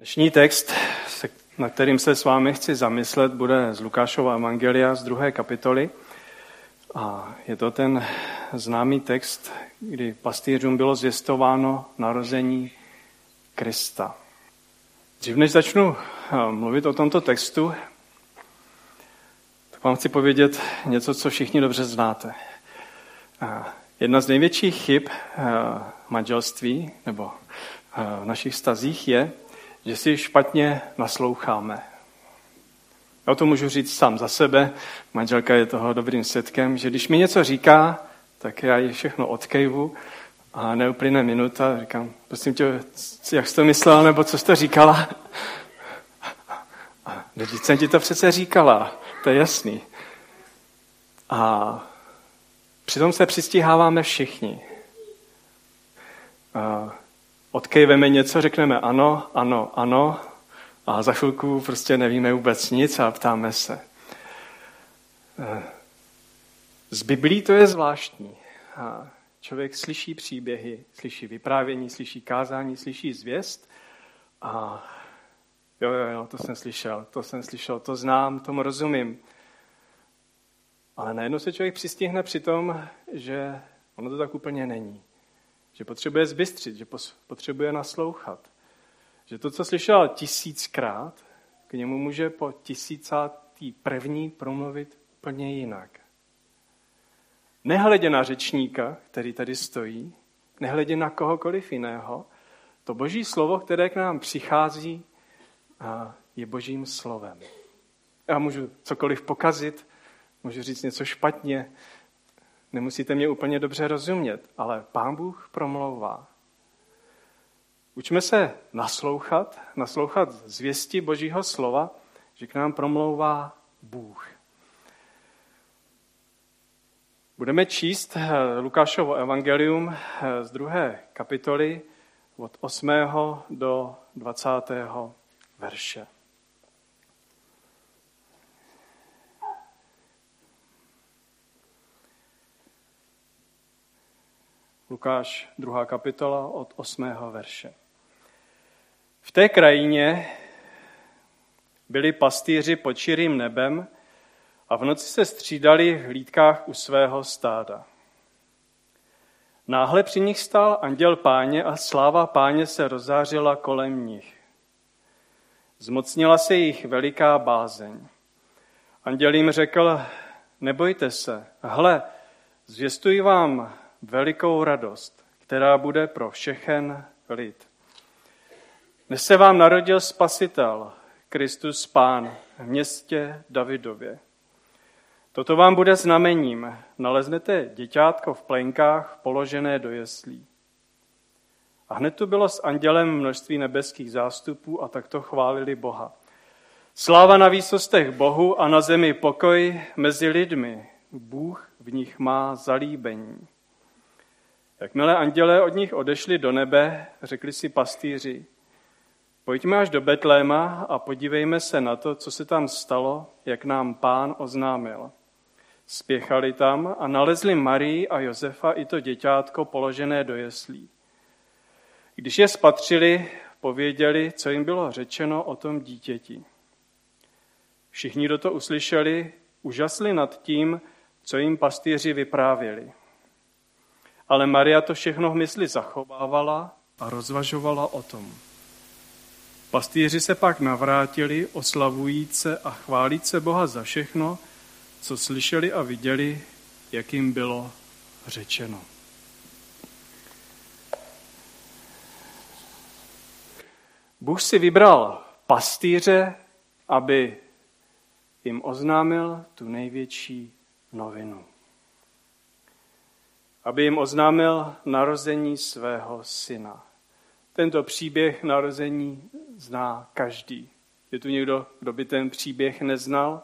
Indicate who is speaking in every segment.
Speaker 1: Dnešní text, na kterým se s vámi chci zamyslet, bude z Lukášova Evangelia z druhé kapitoly. A je to ten známý text, kdy pastýřům bylo zvěstováno narození Krista. Dřív než začnu eh, mluvit o tomto textu, tak vám chci povědět něco, co všichni dobře znáte. Eh, jedna z největších chyb eh, manželství nebo v našich stazích je, že si špatně nasloucháme. Já to můžu říct sám za sebe, manželka je toho dobrým svědkem, že když mi něco říká, tak já ji všechno odkejvu a neuplyne minuta, říkám, prosím tě, jak jsi to myslel, nebo co jsi to říkala? A teď jsem ti to přece říkala, to je jasný. A přitom se přistíháváme všichni. A odkejveme něco, řekneme ano, ano, ano a za chvilku prostě nevíme vůbec nic a ptáme se. Eh, z Biblí to je zvláštní. Člověk slyší příběhy, slyší vyprávění, slyší kázání, slyší zvěst a jo, jo, jo, to jsem slyšel, to jsem slyšel, to znám, tomu rozumím. Ale najednou se člověk přistihne při tom, že ono to tak úplně není. Že potřebuje zbystřit, že potřebuje naslouchat. Že to, co slyšel tisíckrát, k němu může po tisícátý první promluvit úplně jinak. Nehledě na řečníka, který tady stojí, nehledě na kohokoliv jiného, to boží slovo, které k nám přichází, je božím slovem. Já můžu cokoliv pokazit, můžu říct něco špatně, Nemusíte mě úplně dobře rozumět, ale Pán Bůh promlouvá. Učme se naslouchat, naslouchat zvěsti Božího slova, že k nám promlouvá Bůh. Budeme číst Lukášovo evangelium z druhé kapitoly od 8. do 20. verše. Lukáš 2. kapitola od 8. verše. V té krajině byli pastýři pod širým nebem a v noci se střídali v hlídkách u svého stáda. Náhle při nich stál anděl páně a sláva páně se rozářila kolem nich. Zmocnila se jich veliká bázeň. Anděl jim řekl, nebojte se, hle, zvěstuji vám velikou radost, která bude pro všechen lid. Dnes se vám narodil Spasitel, Kristus Pán, v městě Davidově. Toto vám bude znamením. Naleznete děťátko v plenkách položené do jeslí. A hned tu bylo s andělem množství nebeských zástupů a takto chválili Boha. Sláva na výsostech Bohu a na zemi pokoj mezi lidmi. Bůh v nich má zalíbení. Jakmile andělé od nich odešli do nebe, řekli si pastýři, pojďme až do Betléma a podívejme se na to, co se tam stalo, jak nám pán oznámil. Spěchali tam a nalezli Marii a Josefa i to děťátko položené do jeslí. Když je spatřili, pověděli, co jim bylo řečeno o tom dítěti. Všichni, kdo to uslyšeli, užasli nad tím, co jim pastýři vyprávěli. Ale Maria to všechno v mysli zachovávala a rozvažovala o tom. Pastýři se pak navrátili, oslavujíce a chválíce Boha za všechno, co slyšeli a viděli, jak jim bylo řečeno. Bůh si vybral pastýře, aby jim oznámil tu největší novinu aby jim oznámil narození svého syna. Tento příběh narození zná každý. Je tu někdo, kdo by ten příběh neznal?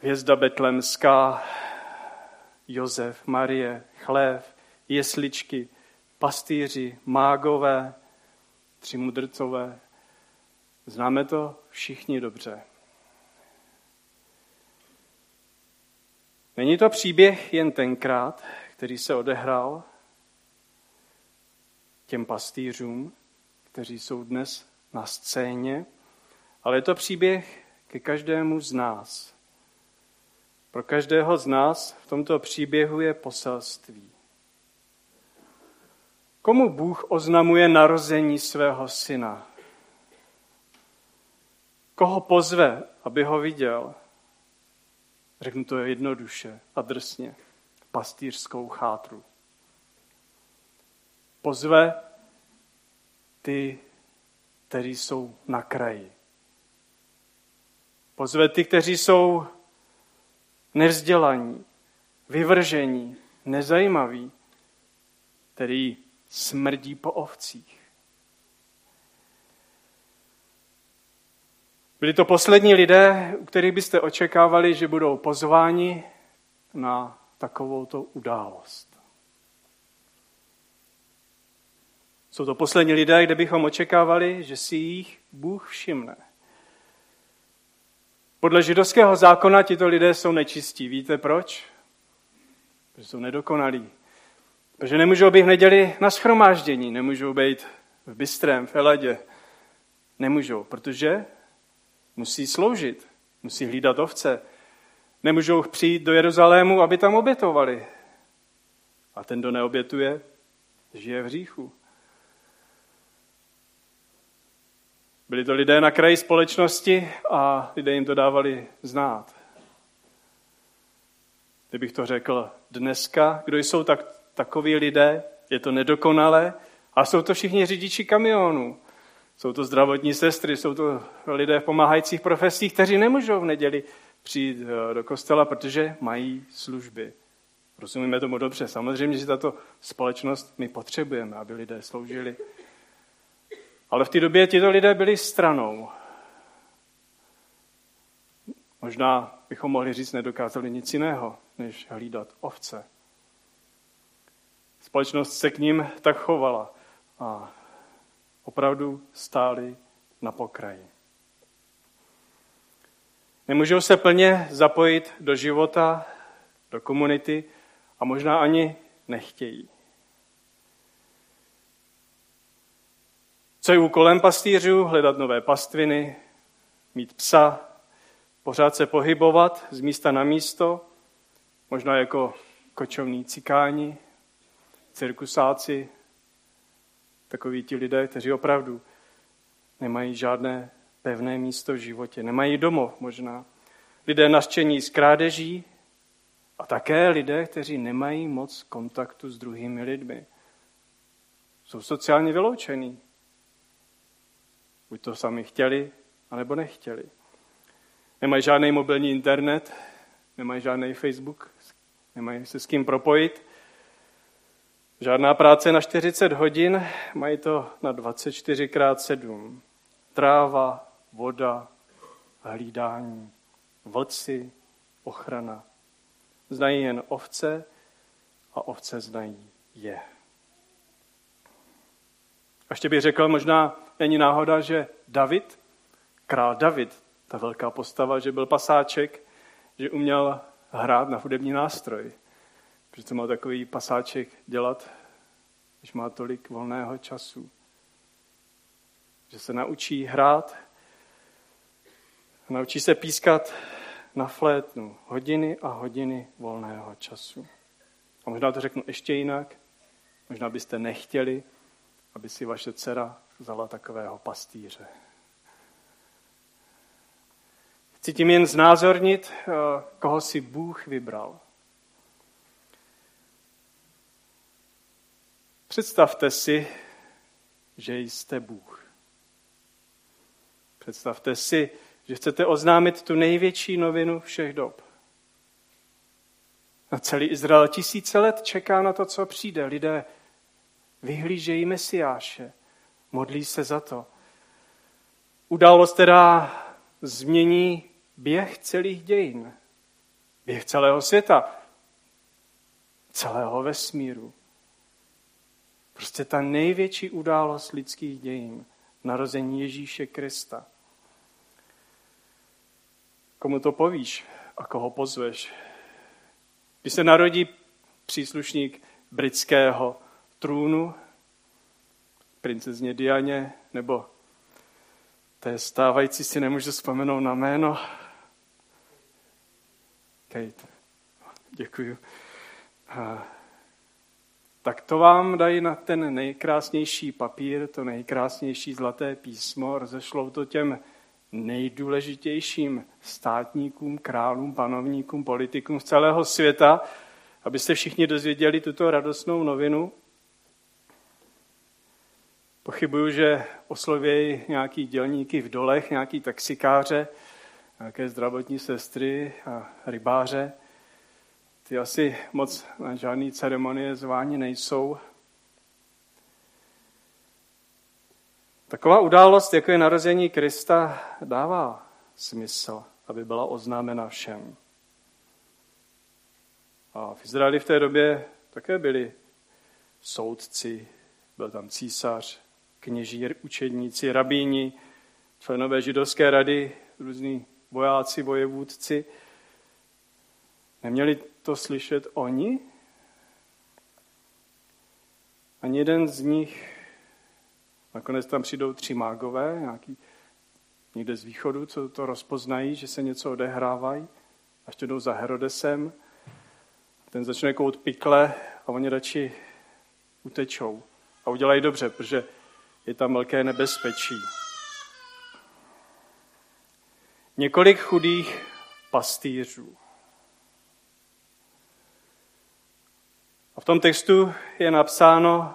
Speaker 1: Hvězda betlemská, Josef, Marie, chlév, jesličky, pastýři, mágové, tři mudrcové. Známe to všichni dobře. Není to příběh jen tenkrát, který se odehrál těm pastýřům, kteří jsou dnes na scéně, ale je to příběh ke každému z nás. Pro každého z nás v tomto příběhu je poselství. Komu Bůh oznamuje narození svého syna? Koho pozve, aby ho viděl? Řeknu to jednoduše a drsně. Pastýřskou chátru. Pozve ty, kteří jsou na kraji. Pozve ty, kteří jsou nevzdělaní, vyvržení, nezajímaví, který smrdí po ovcích. Byli to poslední lidé, u kterých byste očekávali, že budou pozváni na takovouto událost. Jsou to poslední lidé, kde bychom očekávali, že si jich Bůh všimne. Podle židovského zákona tito lidé jsou nečistí. Víte proč? Protože jsou nedokonalí. Protože nemůžou být v neděli na schromáždění, nemůžou být v Bystrém, v Eladě. Nemůžou, protože musí sloužit, musí hlídat ovce. Nemůžou přijít do Jeruzalému, aby tam obětovali. A ten, kdo neobětuje, žije v hříchu. Byli to lidé na kraji společnosti a lidé jim to dávali znát. Kdybych to řekl dneska, kdo jsou tak, takoví lidé, je to nedokonalé a jsou to všichni řidiči kamionů. Jsou to zdravotní sestry, jsou to lidé v pomáhajících profesích, kteří nemůžou v neděli přijít eh, do kostela, protože mají služby. Rozumíme tomu dobře. Samozřejmě, že tato společnost my potřebujeme, aby lidé sloužili ale v té době tito lidé byli stranou. Možná bychom mohli říct, nedokázali nic jiného, než hlídat ovce. Společnost se k ním tak chovala a opravdu stáli na pokraji. Nemůžou se plně zapojit do života, do komunity a možná ani nechtějí. Co je úkolem pastýřů? Hledat nové pastviny, mít psa, pořád se pohybovat z místa na místo, možná jako kočovní cikáni, cirkusáci, takoví ti lidé, kteří opravdu nemají žádné pevné místo v životě, nemají domov možná. Lidé naštění z krádeží a také lidé, kteří nemají moc kontaktu s druhými lidmi. Jsou sociálně vyloučení. Buď to sami chtěli, anebo nechtěli. Nemají žádný mobilní internet, nemají žádný Facebook, nemají se s kým propojit. Žádná práce na 40 hodin, mají to na 24 x 7. Tráva, voda, hlídání, vlci, ochrana. Znají jen ovce a ovce znají je. A ještě bych řekl, možná není náhoda, že David, král David, ta velká postava, že byl pasáček, že uměl hrát na hudební nástroj. Protože to mal takový pasáček dělat, když má tolik volného času. Že se naučí hrát, naučí se pískat na flétnu hodiny a hodiny volného času. A možná to řeknu ještě jinak, možná byste nechtěli, aby si vaše dcera vzala takového pastýře. Chci tím jen znázornit, eh, koho si Bůh vybral. Představte si, že jste Bůh. Představte si, že chcete oznámit tu největší novinu všech dob. Na celý Izrael tisíce let čeká na to, co přijde. Lidé vyhlížejí Mesiáše, modlí se za to. Událost, která změní běh celých dějin, běh celého světa, celého vesmíru. Prostě ta největší událost lidských dějin, narození Ježíše Krista. Komu to povíš a koho pozveš? Když se narodí příslušník britského trůnu, princezně Dianě, nebo té stávající si nemůžu vzpomenout na jméno. Kate. Děkuju. Tak to vám dají na ten nejkrásnější papír, to nejkrásnější zlaté písmo, rozešlou to těm nejdůležitějším státníkům, králům, panovníkům, politikům z celého světa, abyste všichni dozvěděli tuto radostnou novinu. Pochybuju, že oslovějí nějaký dělníky v dolech, nějaký taxikáře, nějaké zdravotní sestry a rybáře. Ty asi moc na žádný ceremonie zváni nejsou. Taková událost, jako je narození Krista, dává smysl, aby byla oznámena všem. A v Izraeli v té době také byli soudci, byl tam císař, kněží, učedníci, rabíni, členové židovské rady, různí vojáci, vojevůdci. Neměli to slyšet oni? Ani jeden z nich, nakonec tam přijdou tři mágové, nějaký někde z východu, co to rozpoznají, že se něco odehrávají, a ještě jdou za Herodesem, ten začne kout pikle a oni radši utečou. A udělají dobře, protože je tam velké nebezpečí. Několik chudých pastýřů. A v tom textu je napsáno,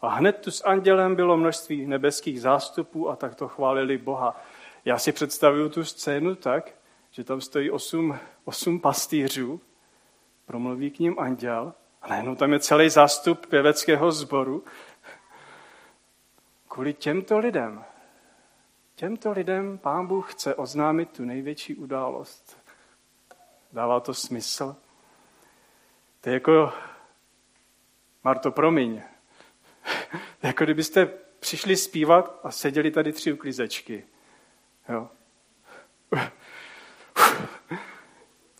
Speaker 1: a hned tu s andělem bylo množství nebeských zástupů a tak to chválili Boha. Já si představuju tu scénu tak, že tam stojí osm, osm pastýřů, promluví k ním anděl a najednou tam je celý zástup pěveckého sboru. Kvůli těmto lidem, těmto lidem pán Bůh chce oznámit tu největší událost. Dává to smysl? To je jako Marto, promiň. jako kdybyste přišli zpívat a seděli tady tři uklízečky. Jo.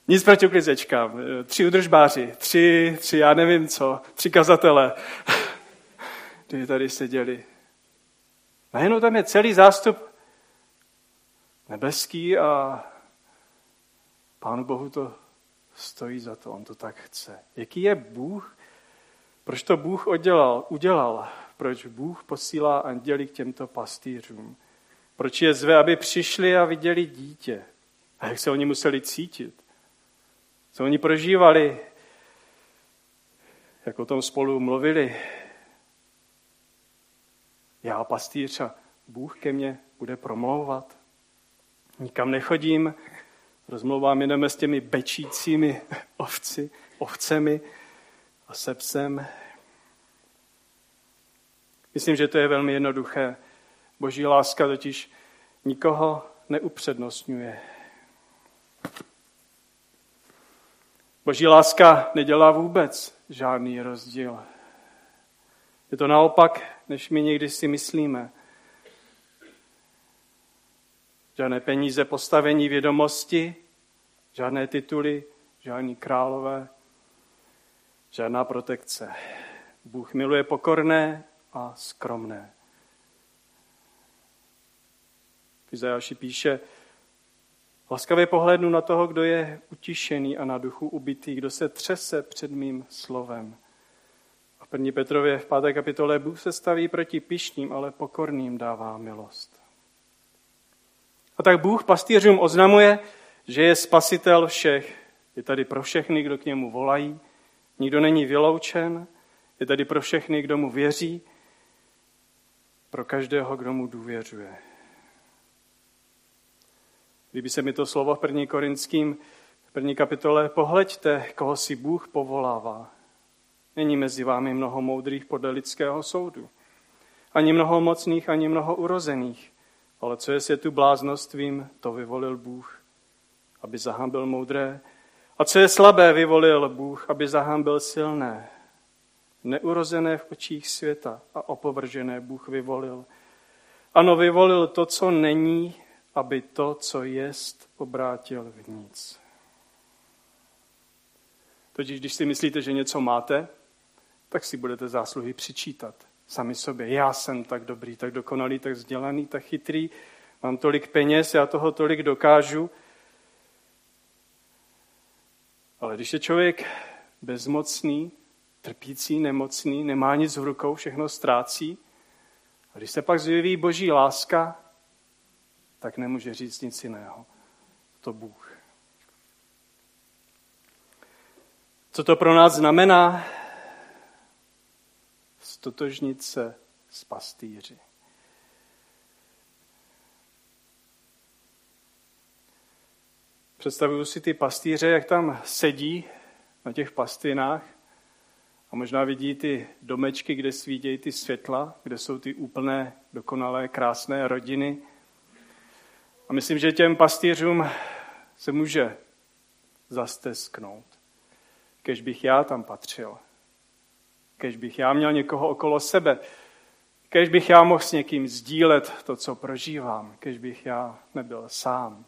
Speaker 1: Nic proti uklízečkám. Tři udržbáři, tři, tři, já nevím co, tři kazatele. Kdy tady seděli. Najednou tam je celý zástup nebeský a Pánu Bohu to stojí za to, on to tak chce. Jaký je Bůh, proč to Bůh udělal? udělal? Proč Bůh posílá anděli k těmto pastýřům? Proč je zve, aby přišli a viděli dítě? A jak se oni museli cítit? Co oni prožívali? Jak o tom spolu mluvili? Já pastýř a Bůh ke mně bude promlouvat. Nikam nechodím, rozmlouvám jenom s těmi bečícími ovci, ovcemi, a se psem. Myslím, že to je velmi jednoduché. Boží láska totiž nikoho neupřednostňuje. Boží láska nedělá vůbec žádný rozdíl. Je to naopak, než my někdy si myslíme. Žádné peníze, postavení, vědomosti, žádné tituly, žádní králové, Žádná protekce. Bůh miluje pokorné a skromné. Izajáši píše, laskavě pohlednu na toho, kdo je utišený a na duchu ubitý, kdo se třese před mým slovem. A v 1. Petrově v 5. kapitole Bůh se staví proti pišným, ale pokorným dává milost. A tak Bůh pastýřům oznamuje, že je spasitel všech. Je tady pro všechny, kdo k němu volají, Nikdo není vyloučen, je tady pro všechny, kdo mu věří, pro každého, kdo mu důvěřuje. Líbí se mi to slovo v první korinským, v první kapitole, pohleďte, koho si Bůh povolává. Není mezi vámi mnoho moudrých podle lidského soudu. Ani mnoho mocných, ani mnoho urozených. Ale co je světu bláznostvím, to vyvolil Bůh, aby zahambil moudré a co je slabé, vyvolil Bůh, aby zahambil silné. Neurozené v očích světa a opovržené Bůh vyvolil. Ano, vyvolil to, co není, aby to, co jest, obrátil v nic. Totiž, když si myslíte, že něco máte, tak si budete zásluhy přičítat. sami sobě. Já jsem tak dobrý, tak dokonalý, tak vzdělaný, tak chytrý, mám tolik peněz, já toho tolik dokážu. Ale když je člověk bezmocný, trpící, nemocný, nemá nic v rukou, všechno ztrácí, a když se pak zjeví boží láska, tak nemůže říct nic jiného. To Bůh. Co to pro nás znamená? Stotožnit se s pastýři. Představuju si ty pastýře, jak tam sedí na těch pastinách a možná vidí ty domečky, kde svídějí ty světla, kde jsou ty úplné, dokonalé, krásné rodiny. A myslím, že těm pastýřům se může zastesknout. Kež bych já tam patřil. Kež bych já měl někoho okolo sebe. Kež bych já mohl s někým sdílet to, co prožívám. Kež bych já nebyl sám.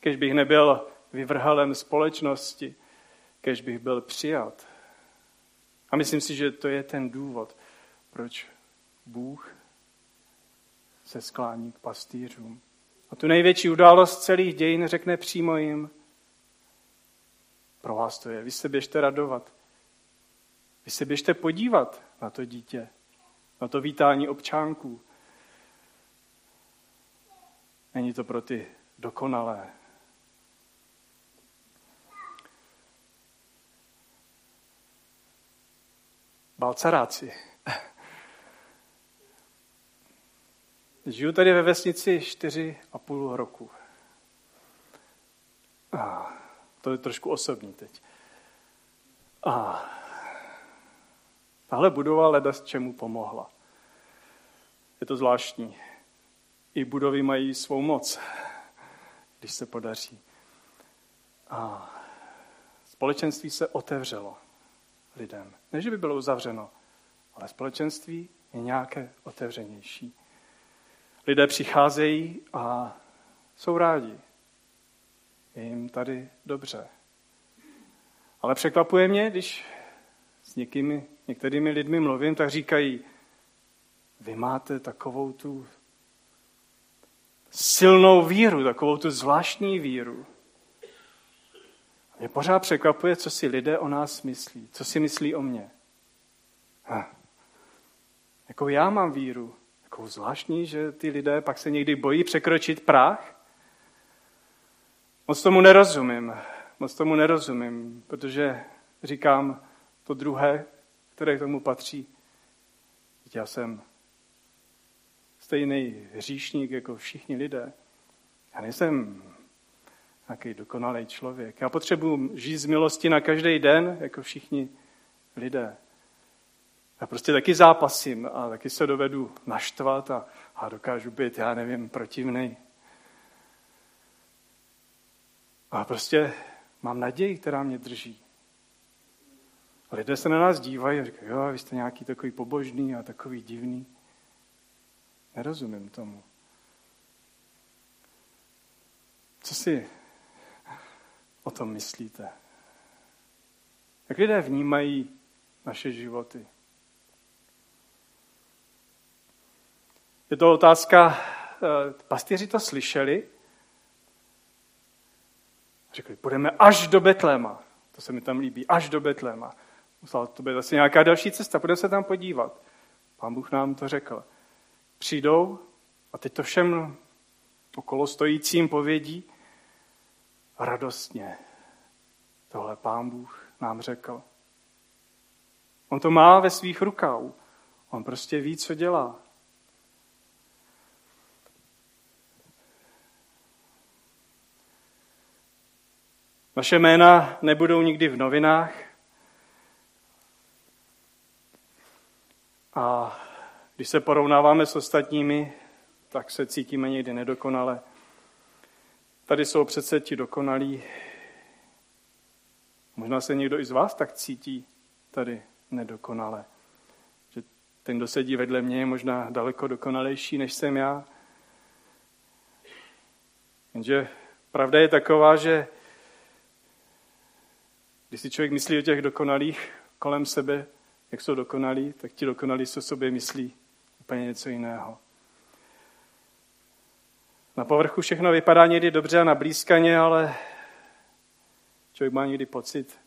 Speaker 1: Kež bych nebyl vyvrhalem společnosti. Kež bych byl přijat. A myslím si, že to je ten důvod, proč Bůh se sklání k pastýřům. A tu největší událost celých dějin řekne přímo jim, pro vás to je, vy se běžte radovat. Vy se běžte podívat na to dítě, na to vítání občánků. Není to pro ty dokonalé. Balcaráci. Žiju tady ve vesnici čtyři a půl roku. A to je trošku osobní teď. A tahle budova leda s čemu pomohla. Je to zvláštní. I budovy mají svou moc, když se podaří. A společenství se otevřelo lidem. Ne, že by bylo uzavřeno, ale společenství je nějaké otevřenější. Lidé přicházejí a jsou rádi. Je jim tady dobře. Ale překvapuje mě, když s někými, některými lidmi mluvím, tak říkají, vy máte takovou tu silnou víru, takovou tu zvláštní víru. Mě pořád překvapuje, co si lidé o nás myslí, co si myslí o mně. Ha. Jakou já mám víru, jakou zvláštní, že ty lidé pak se někdy bojí překročit práh. Moc tomu nerozumím, moc tomu nerozumím, protože říkám to druhé, které k tomu patří. Já jsem stejný hříšník jako všichni lidé. Já nejsem nějaký dokonalý člověk. Já potřebuji žít z milosti na každý den, jako všichni lidé. Já prostě taky zápasím a taky se dovedu naštvat a, a dokážu být, já nevím, protivný. A prostě mám naději, která mě drží. Lidé se na nás dívají a říkají, jo, vy jste nějaký takový pobožný a takový divný. Nerozumím tomu. Co si o tom myslíte? Jak lidé vnímají naše životy? Je to otázka, eh, pastýři to slyšeli, řekli, půjdeme až do Betléma. To se mi tam líbí, až do Betléma. Musela to být asi nějaká další cesta, půjdeme se tam podívat. Pán Bůh nám to řekl. Přijdou a teď to všem okolo stojícím povědí radostně. Tohle Pán Bůh nám řekl. On to má ve svých rukou. On prostě ví, co dělá. Vaše jména nebudou nikdy v novinách. A když se porovnáváme s ostatními, tak se cítíme někdy nedokonale. Tady jsou přece ti dokonalí. Možná se někdo i z vás tak cítí tady nedokonale. Že ten, kdo sedí vedle mě, je možná daleko dokonalejší, než jsem já. Jenže pravda je taková, že když si člověk myslí o těch dokonalých kolem sebe, jak jsou dokonalí, tak ti dokonalí se o sobě myslí úplně něco jiného. Na povrchu všechno vypadá někdy dobře a nablízkaně, ale člověk má někdy pocit,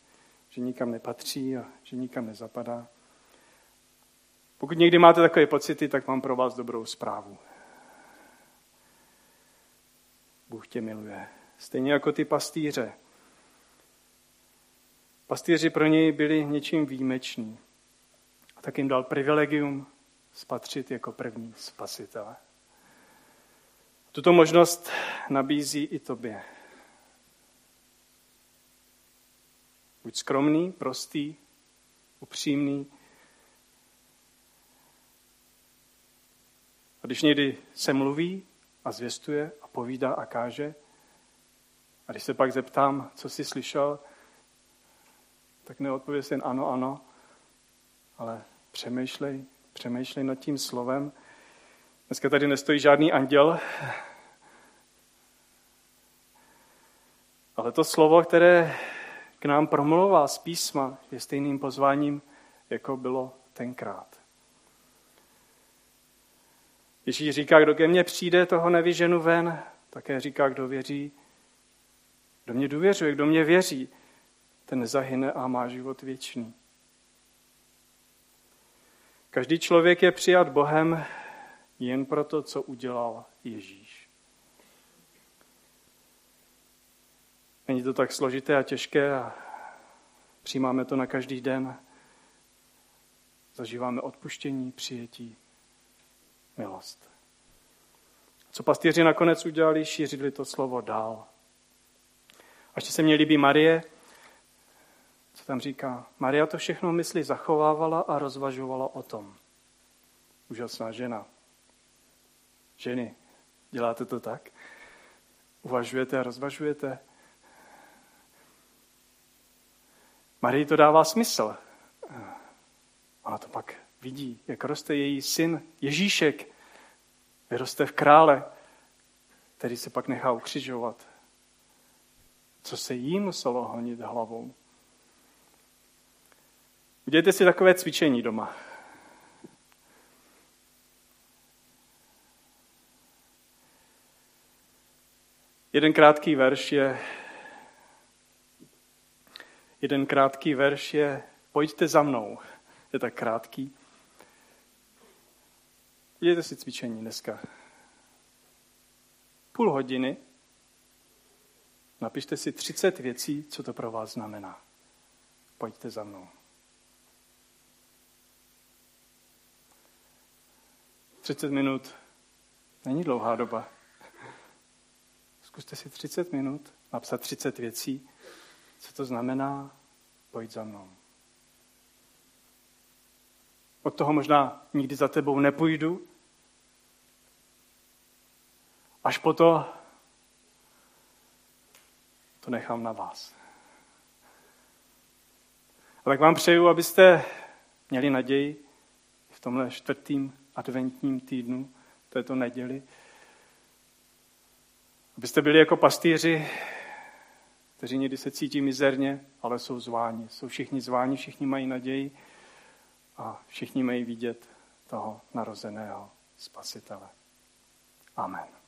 Speaker 1: že nikam nepatří a že nikam nezapadá. Pokud někdy máte takové pocity, tak mám pro vás dobrou zprávu. Bůh tě miluje. Stejně jako ty pastýře. Pastýři pro něj byli něčím výjimeční. A tak jim dal privilegium spatřit jako první spasitele. Tuto možnost nabízí i tobě. Buď skromný, prostý, upřímný. A když někdy se mluví a zvěstuje a povídá a káže, a když se pak zeptám, co jsi slyšel, tak neodpověď jen ano, ano, ale přemýšlej, přemýšlej nad tím slovem. Dneska tady nestojí žádný anděl, ale to slovo, které k nám promluvá z písma, je stejným pozváním, jako bylo tenkrát. Ježíš říká, kdo ke mně přijde, toho nevyženu ven. Také říká, kdo věří, kdo mě důvěřuje, kdo mě věří, ten nezahyne a má život věčný. Každý člověk je přijat Bohem jen proto, co udělal Ježíš. Není to tak složité a těžké a přijímáme to na každý den. Zažíváme odpuštění, přijetí, milost. Co pastýři nakonec udělali, šířili to slovo dál. A ještě se mě líbí Marie, co tam říká. Maria to všechno mysli zachovávala a rozvažovala o tom. Úžasná žena. Ženy, děláte to tak? Uvažujete a rozvažujete? Marii to dává smysl. Ona to pak vidí, jak roste její syn Ježíšek. Vyroste v krále, který se pak nechá ukřižovat. Co se jí muselo honit hlavou? Udělejte si takové cvičení doma. Jeden krátký verš je jeden krátký verš je Pojďte za mnou. Je tak krátký. Udělejte si cvičení dneska. Půl hodiny. Napište si 30 věcí, co to pro vás znamená. Pojďte za mnou. 30 minut není dlouhá doba. Zkuste si 30 minut napsat 30 věcí, co to znamená, pojď za mnou. Od toho možná nikdy za tebou nepůjdu, až po to, to nechám na vás. A tak vám přeju, abyste měli naději v tomhle čtvrtým adventním týdnu, této neděli. Abyste byli jako pastýři, kteří někdy se cítí mizerně, ale jsou zváni. Jsou všichni zváni, všichni mají naději a všichni mají vidět toho narozeného spasitele. Amen.